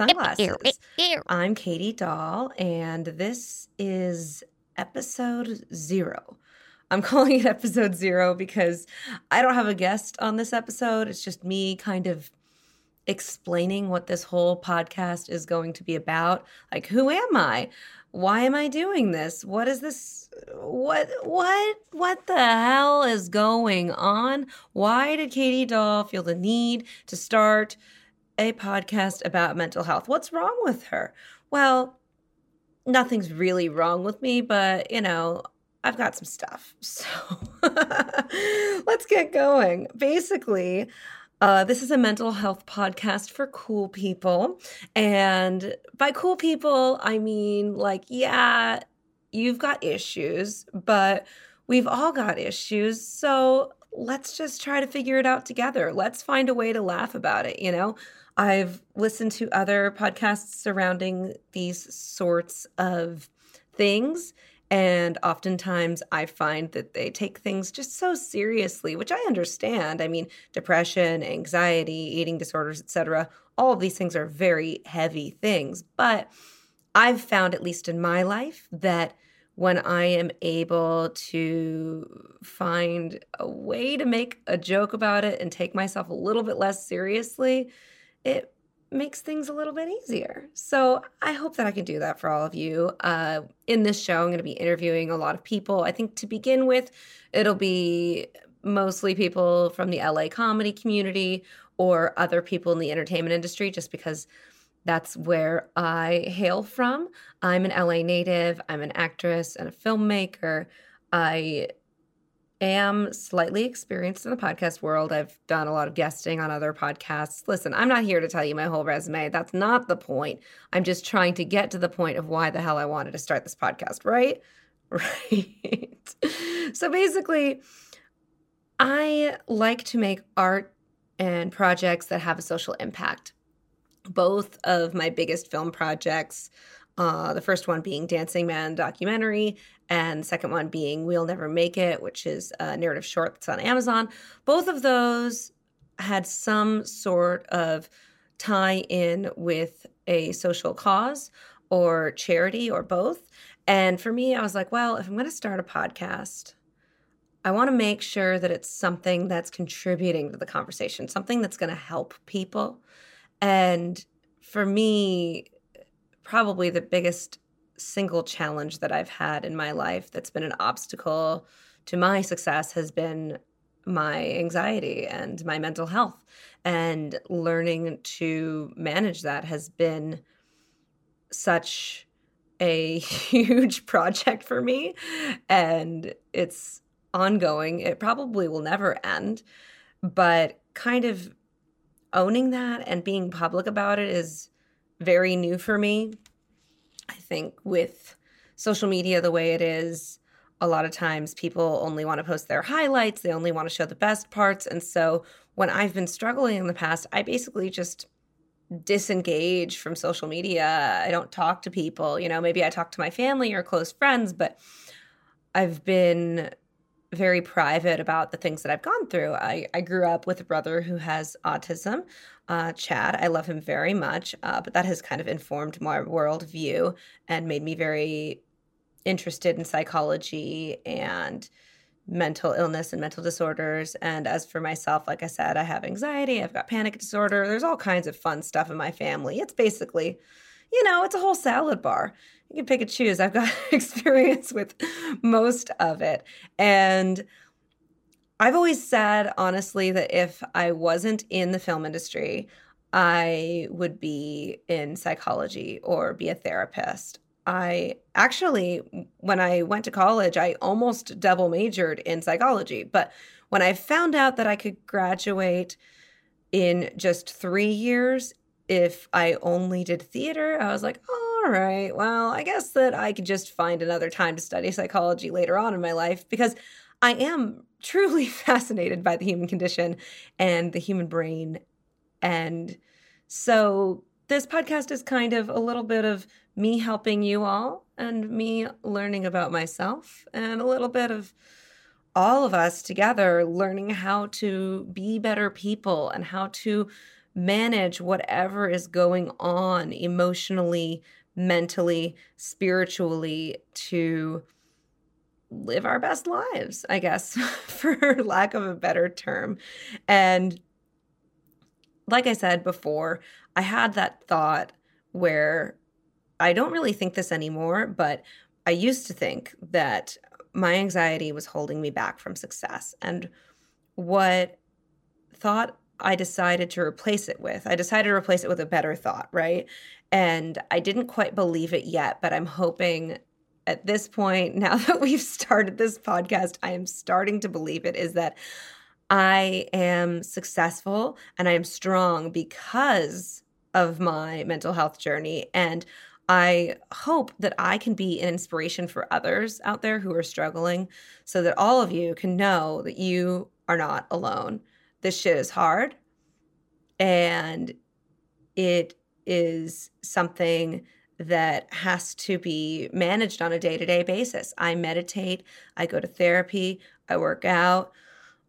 Sunglasses. I'm Katy Dolle, and this is episode zero. I'm calling it episode zero because I don't have a guest on this episode. It's just me kind of explaining what this whole podcast is going to be about. Like, who am I? Why am I doing this? What is this? What, what, what the hell is going on? Why did Katy Dolle feel the need to start a podcast about mental health? What's wrong with her? Well, nothing's really wrong with me, but you know, I've got some stuff. So let's get going. Basically, uh, this is a mental health podcast for cool people. And by cool people, I mean, like, yeah, you've got issues, but we've all got issues. So let's just try to figure it out together. Let's find a way to laugh about it, you know? I've listened to other podcasts surrounding these sorts of things and oftentimes I find that they take things just so seriously, which I understand. I mean, depression, anxiety, eating disorders, etc. All of these things are very heavy things, but I've found at least in my life that when I am able to find a way to make a joke about it and take myself a little bit less seriously, it makes things a little bit easier. So I hope that I can do that for all of you. Uh, in this show, I'm going to be interviewing a lot of people. I think to begin with, it'll be mostly people from the LA comedy community or other people in the entertainment industry, just because that's where I hail from. I'm an LA native, I'm an actress and a filmmaker. I am slightly experienced in the podcast world. I've done a lot of guesting on other podcasts. Listen, I'm not here to tell you my whole resume. That's not the point. I'm just trying to get to the point of why the hell I wanted to start this podcast, right? Right. so basically, I like to make art and projects that have a social impact. Both of my biggest film projects uh, the first one being Dancing Man documentary, and second one being We'll Never Make It, which is a narrative short that's on Amazon. Both of those had some sort of tie in with a social cause or charity or both. And for me, I was like, well, if I'm going to start a podcast, I want to make sure that it's something that's contributing to the conversation, something that's going to help people. And for me, probably the biggest single challenge that I've had in my life that's been an obstacle to my success has been my anxiety and my mental health. And learning to manage that has been such a huge project for me. And it's ongoing. It probably will never end. But kind of owning that and being public about it is very new for me. I think with social media the way it is, a lot of times people only want to post their highlights, they only want to show the best parts. And so when I've been struggling in the past, I basically just disengage from social media. I don't talk to people. You know, maybe I talk to my family or close friends, but I've been very private about the things that I've gone through. I, I grew up with a brother who has autism, uh, Chad. I love him very much, uh, but that has kind of informed my worldview and made me very interested in psychology and mental illness and mental disorders. And as for myself, like I said, I have anxiety, I've got panic disorder. There's all kinds of fun stuff in my family. It's basically, you know, it's a whole salad bar you can pick and choose. I've got experience with most of it. And I've always said, honestly, that if I wasn't in the film industry, I would be in psychology or be a therapist. I actually, when I went to college, I almost double majored in psychology. But when I found out that I could graduate in just three years if I only did theater, I was like, all right, well, I guess that I could just find another time to study psychology later on in my life because I am truly fascinated by the human condition and the human brain. And so this podcast is kind of a little bit of me helping you all and me learning about myself and a little bit of all of us together learning how to be better people and how to manage whatever is going on emotionally, mentally, spiritually to live our best lives, I guess, for lack of a better term. And like I said before, I had that thought where I don't really think this anymore, but I used to think that my anxiety was holding me back from success. And what thought I decided to replace it with, I decided to replace it with a better thought, right? And I didn't quite believe it yet, but I'm hoping at this point, now that we've started this podcast, I am starting to believe it is that I am successful and I am strong because of my mental health journey. And I hope that I can be an inspiration for others out there who are struggling so that all of you can know that you are not alone. This shit is hard and it is something that has to be managed on a day to day basis. I meditate, I go to therapy, I work out,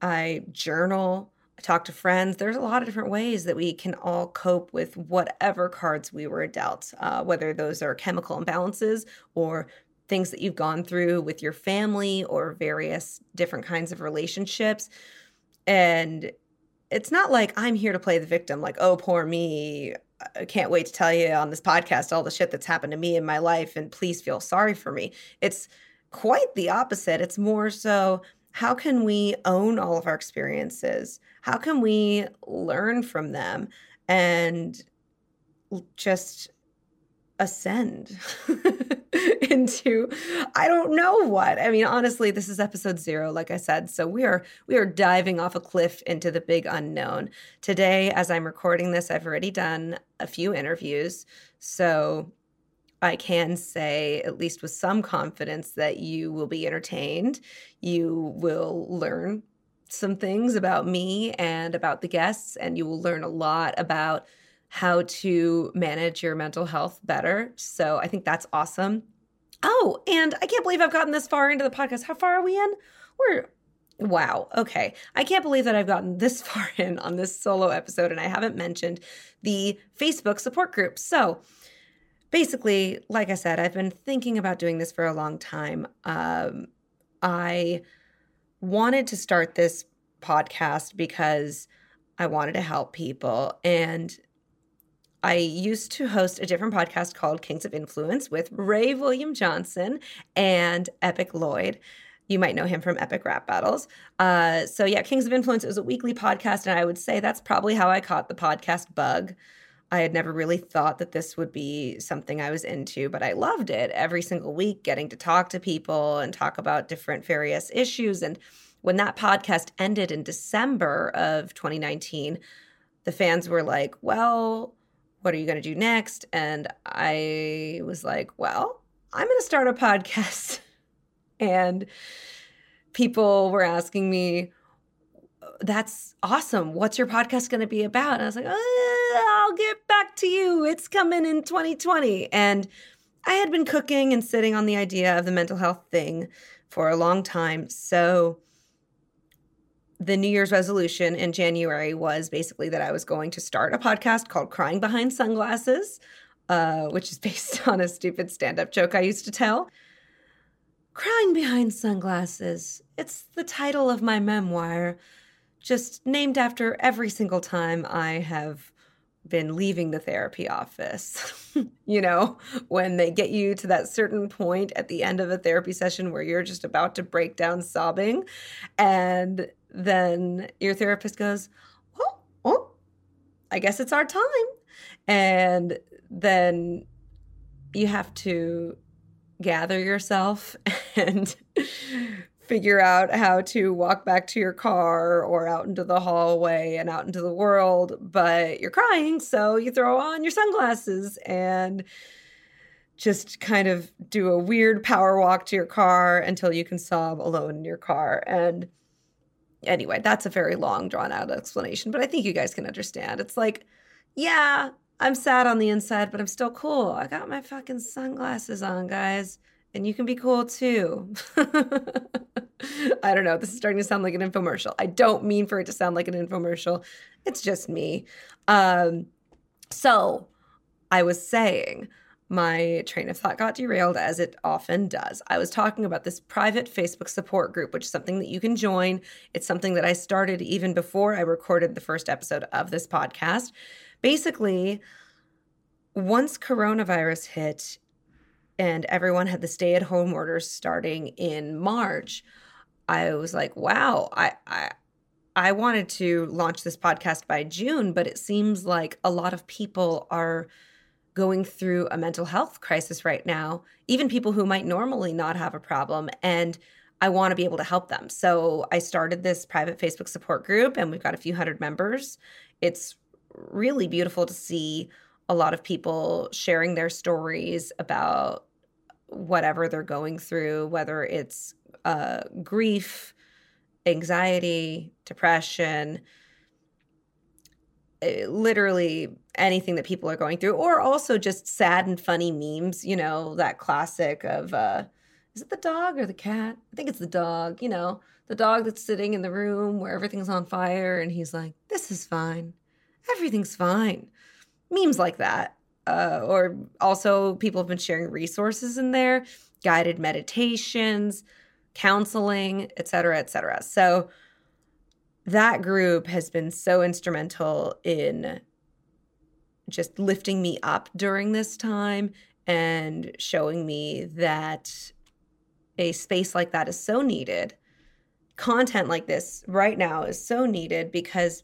I journal, I talk to friends. There's a lot of different ways that we can all cope with whatever cards we were dealt, uh, whether those are chemical imbalances or things that you've gone through with your family or various different kinds of relationships. And it's not like I'm here to play the victim, like, oh, poor me. I can't wait to tell you on this podcast all the shit that's happened to me in my life, and please feel sorry for me. It's quite the opposite. It's more so how can we own all of our experiences? How can we learn from them and just ascend into I don't know what. I mean honestly this is episode 0 like I said. So we are we are diving off a cliff into the big unknown. Today as I'm recording this I've already done a few interviews. So I can say, at least with some confidence, that you will be entertained. You will learn some things about me and about the guests, and you will learn a lot about how to manage your mental health better. So I think that's awesome. Oh, and I can't believe I've gotten this far into the podcast. How far are we in? We're Wow. Okay. I can't believe that I've gotten this far in on this solo episode and I haven't mentioned the Facebook support group. So, basically, like I said, I've been thinking about doing this for a long time. Um, I wanted to start this podcast because I wanted to help people. And I used to host a different podcast called Kings of Influence with Ray William Johnson and Epic Lloyd. You might know him from Epic Rap Battles. Uh, so, yeah, Kings of Influence is a weekly podcast, and I would say that's probably how I caught the podcast bug. I had never really thought that this would be something I was into, but I loved it every single week, getting to talk to people and talk about different various issues. And when that podcast ended in December of 2019, the fans were like, Well, what are you going to do next? And I was like, Well, I'm going to start a podcast. and people were asking me, that's awesome. What's your podcast going to be about? And I was like, uh, I'll get back to you. It's coming in 2020. And I had been cooking and sitting on the idea of the mental health thing for a long time. So the New Year's resolution in January was basically that I was going to start a podcast called Crying Behind Sunglasses, uh, which is based on a stupid stand up joke I used to tell. Crying Behind Sunglasses. It's the title of my memoir just named after every single time I have been leaving the therapy office. you know, when they get you to that certain point at the end of a therapy session where you're just about to break down sobbing, and then your therapist goes, Oh, oh I guess it's our time. And then you have to gather yourself and figure out how to walk back to your car or out into the hallway and out into the world, but you're crying, so you throw on your sunglasses and just kind of do a weird power walk to your car until you can sob alone in your car. And anyway, that's a very long, drawn out explanation, but I think you guys can understand. It's like, yeah, I'm sad on the inside, but I'm still cool. I got my fucking sunglasses on, guys and you can be cool too. I don't know. This is starting to sound like an infomercial. I don't mean for it to sound like an infomercial. It's just me. Um, so I was saying, my train of thought got derailed as it often does. I was talking about this private Facebook support group, which is something that you can join. It's something that I started even before I recorded the first episode of this podcast. Basically, once coronavirus hit and everyone had the stay at home orders starting in March, I was like, wow, I, I I wanted to launch this podcast by June, but it seems like a lot of people are going through a mental health crisis right now, even people who might normally not have a problem. And I want to be able to help them. So I started this private Facebook support group, and we've got a few hundred members. It's really beautiful to see a lot of people sharing their stories about whatever they're going through, whether it's uh, grief, anxiety, depression, eh, literally anything that people are going through, or also just sad and funny memes, you know, that classic of, uh, is it the dog or the cat? I think it's the dog, you know, the dog that's sitting in the room where everything's on fire and he's like, this is fine. Everything's fine. Memes like that. Uh, or also, people have been sharing resources in there, guided meditations, counseling, et cetera, et cetera. So, that group has been so instrumental in just lifting me up during this time and showing me that a space like that is so needed. Content like this right now is so needed because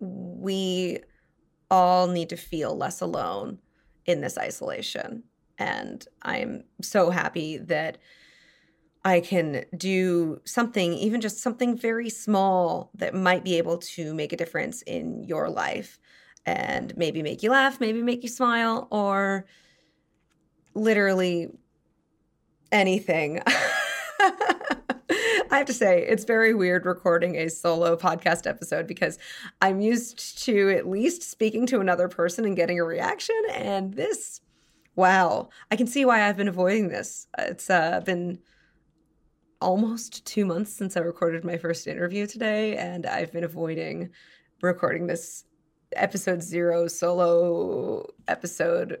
we all need to feel less alone in this isolation. And I'm so happy that I can do something, even just something very small that might be able to make a difference in your life and maybe make you laugh, maybe make you smile, or literally anything. I have to say, it's very weird recording a solo podcast episode because I'm used to at least speaking to another person and getting a reaction. And this, wow, I can see why I've been avoiding this. It's uh, been almost two months since I recorded my first interview today, and I've been avoiding recording this episode zero solo episode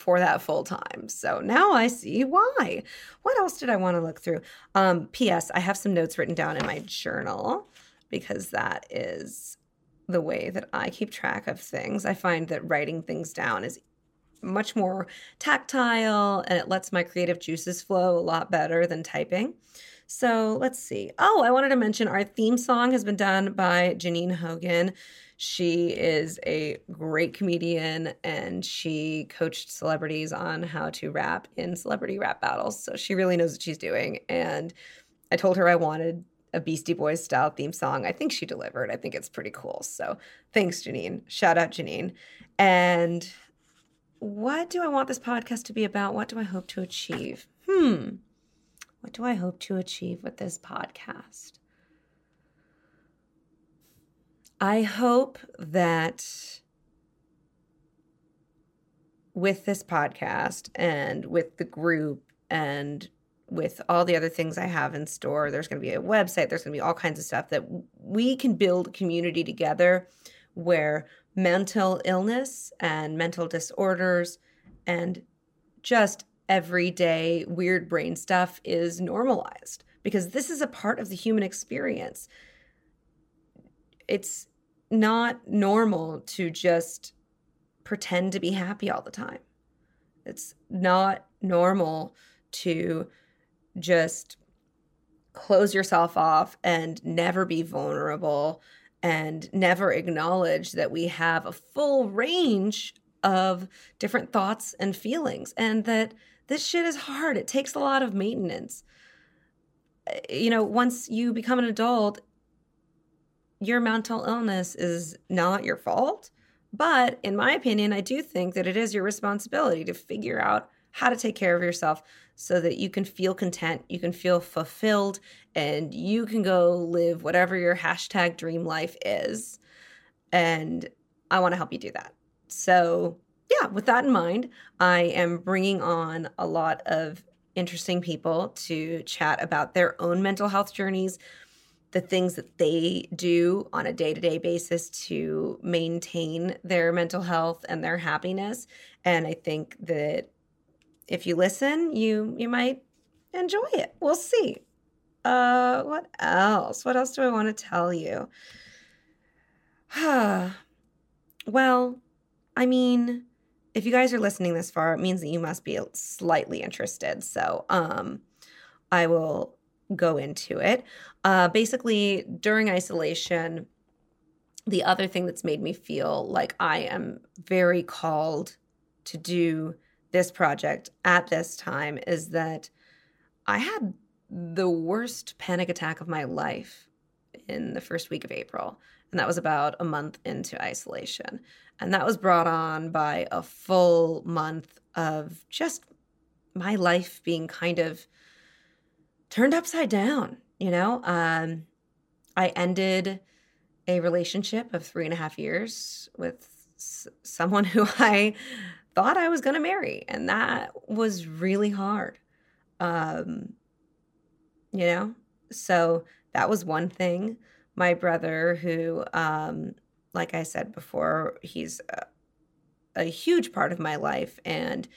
for that full time. So now I see why. What else did I want to look through? Um, P.S. I have some notes written down in my journal because that is the way that I keep track of things. I find that writing things down is much more tactile and it lets my creative juices flow a lot better than typing. So let's see. Oh, I wanted to mention our theme song has been done by Janine Hogan. She is a great comedian and she coached celebrities on how to rap in celebrity rap battles. So she really knows what she's doing. And I told her I wanted a Beastie Boys style theme song. I think she delivered. I think it's pretty cool. So thanks, Janine. Shout out, Janine. And what do I want this podcast to be about? What do I hope to achieve? Hmm. What do I hope to achieve with this podcast? I hope that with this podcast and with the group and with all the other things I have in store, there's going to be a website, there's going to be all kinds of stuff that we can build community together where mental illness and mental disorders and just everyday weird brain stuff is normalized because this is a part of the human experience. It's not normal to just pretend to be happy all the time. It's not normal to just close yourself off and never be vulnerable and never acknowledge that we have a full range of different thoughts and feelings and that this shit is hard. It takes a lot of maintenance. Eh, you know, once you become an adult, your mental illness is not your fault. But in my opinion, I do think that it is your responsibility to figure out how to take care of yourself so that you can feel content, you can feel fulfilled, and you can go live whatever your hashtag dream life is. And I want to help you do that. So yeah, with that in mind, I am bringing on a lot of interesting people to chat about their own mental health journeys, the things that they do on a day to day basis to maintain their mental health and their happiness. And I think that if you listen, you you might enjoy it. We'll see. Uh, what else? What else do I want to tell you? well, I mean, if you guys are listening this far, it means that you must be slightly interested. So, um, I will go into it. Uh, basically, during isolation, the other thing that's made me feel like I am very called to do this project at this time is that I had the worst panic attack of my life in the first week of April. And that was about a month into isolation. And that was brought on by a full month of just my life being kind of turned upside down, you know? Um, I ended a relationship of three and a half years with s- someone who I thought I was going to marry. And that was really hard. Um, you know? So that was one thing. My brother, who, um, like I said before, he's a, a huge part of my life and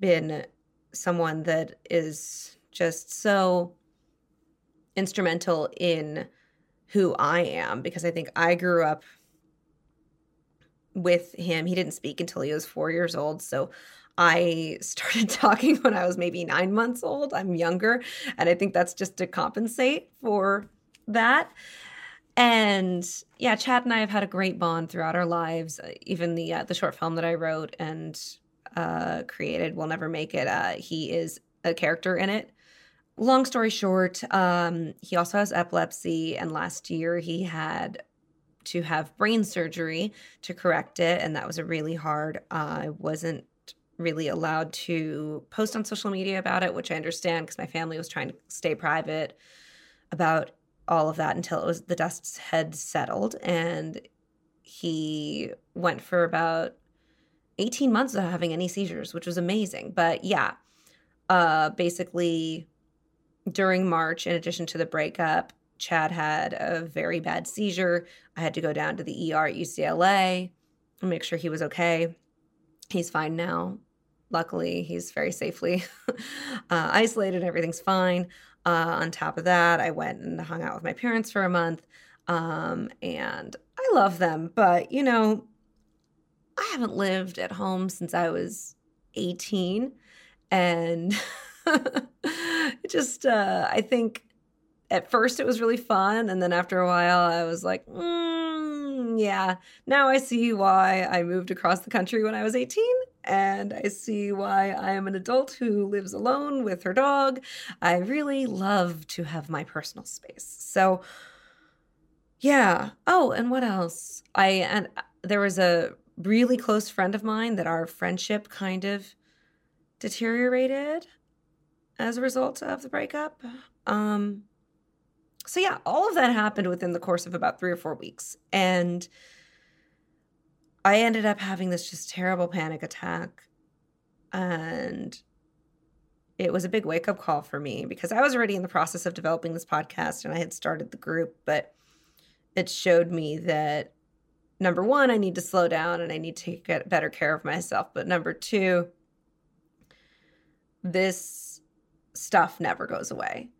been someone that is just so instrumental in who I am because I think I grew up with him. He didn't speak until he was four years old. So I started talking when I was maybe nine months old. I'm younger. And I think that's just to compensate for that. And yeah, Chad and I have had a great bond throughout our lives. Uh, even the uh, the short film that I wrote and uh, created, "We'll Never Make It." Uh, he is a character in it. Long story short, um, he also has epilepsy, and last year he had to have brain surgery to correct it, and that was a really hard. I wasn't really allowed to post on social media about it, which I understand because my family was trying to stay private about all of that until it was the dust had settled and he went for about 18 months without having any seizures, which was amazing. But yeah, uh basically during March, in addition to the breakup, Chad had a very bad seizure. I had to go down to the ER at UCLA and make sure he was okay. He's fine now. Luckily, he's very safely uh, isolated. Everything's fine. Uh, on top of that, I went and hung out with my parents for a month. Um, and I love them, but you know, I haven't lived at home since I was 18. And just, uh, I think at first it was really fun. And then after a while, I was like, mm, yeah, now I see why I moved across the country when I was 18 and I see why I am an adult who lives alone with her dog. I really love to have my personal space. So, yeah. Oh, and what else? I and uh, there was a really close friend of mine that our friendship kind of deteriorated as a result of the breakup. Um so yeah, all of that happened within the course of about 3 or 4 weeks. And I ended up having this just terrible panic attack. And it was a big wake up call for me because I was already in the process of developing this podcast and I had started the group, but it showed me that number one, I need to slow down and I need to get better care of myself. But number two, this stuff never goes away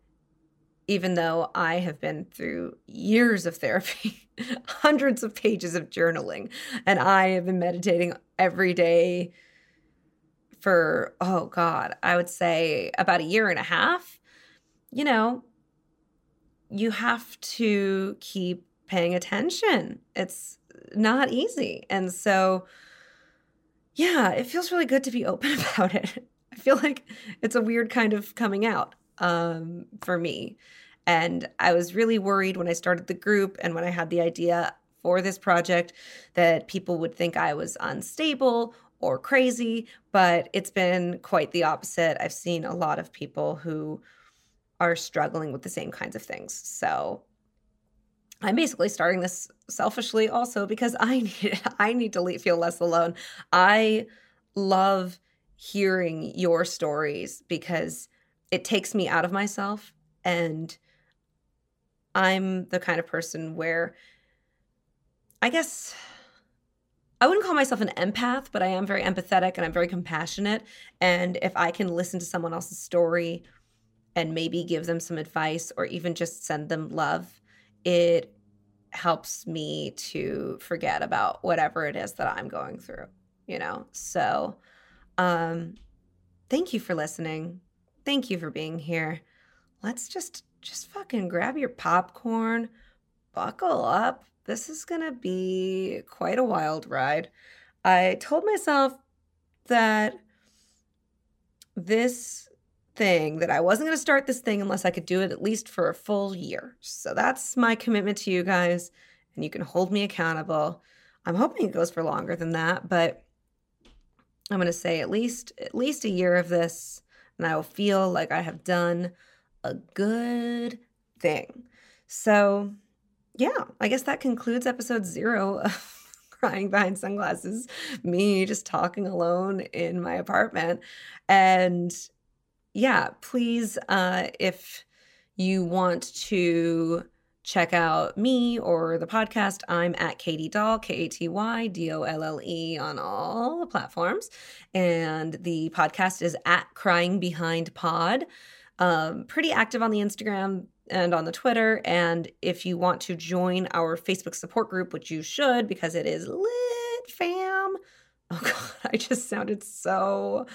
even though I have been through years of therapy, hundreds of pages of journaling, and I have been meditating every day for, oh God, I would say about a year and a half, you know, you have to keep paying attention. It's not easy. And so, yeah, it feels really good to be open about it. I feel like it's a weird kind of coming out um, for me. And I was really worried when I started the group and when I had the idea for this project that people would think I was unstable or crazy, but it's been quite the opposite. I've seen a lot of people who are struggling with the same kinds of things. So I'm basically starting this selfishly also because I need I need to feel less alone. I love hearing your stories because it takes me out of myself and I'm the kind of person where I guess I wouldn't call myself an empath, but I am very empathetic and I'm very compassionate. And if I can listen to someone else's story and maybe give them some advice or even just send them love, it helps me to forget about whatever it is that I'm going through, you know? So, um, thank you for listening. Thank you for being here. Let's just just fucking grab your popcorn, buckle up. This is going to be quite a wild ride. I told myself that this thing that I wasn't going to start this thing unless I could do it at least for a full year. So that's my commitment to you guys and you can hold me accountable. I'm hoping it goes for longer than that, but I'm going to say at least at least a year of this and I will feel like I have done a good thing. So, yeah, I guess that concludes episode 0 of crying behind sunglasses, me just talking alone in my apartment. And yeah, please, uh, if you want to check out me or the podcast, I'm at Katy Dolle, K A T Y D O L L E on all the platforms. And the podcast is at Crying Behind Pod. Um, pretty active on the Instagram and on the Twitter. And if you want to join our Facebook support group, which you should because it is lit, fam. Oh God, I just sounded so.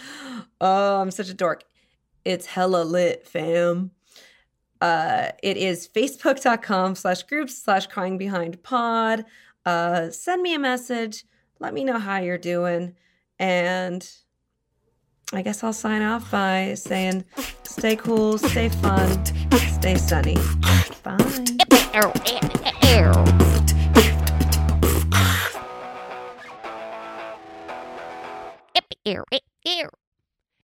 Oh, I'm such a dork. It's hella lit, fam. Uh, it is facebook.com slash groups slash crying behind pod. Uh, send me a message. Let me know how you're doing. And I guess I'll sign off by saying stay cool, stay fun, stay sunny. Bye.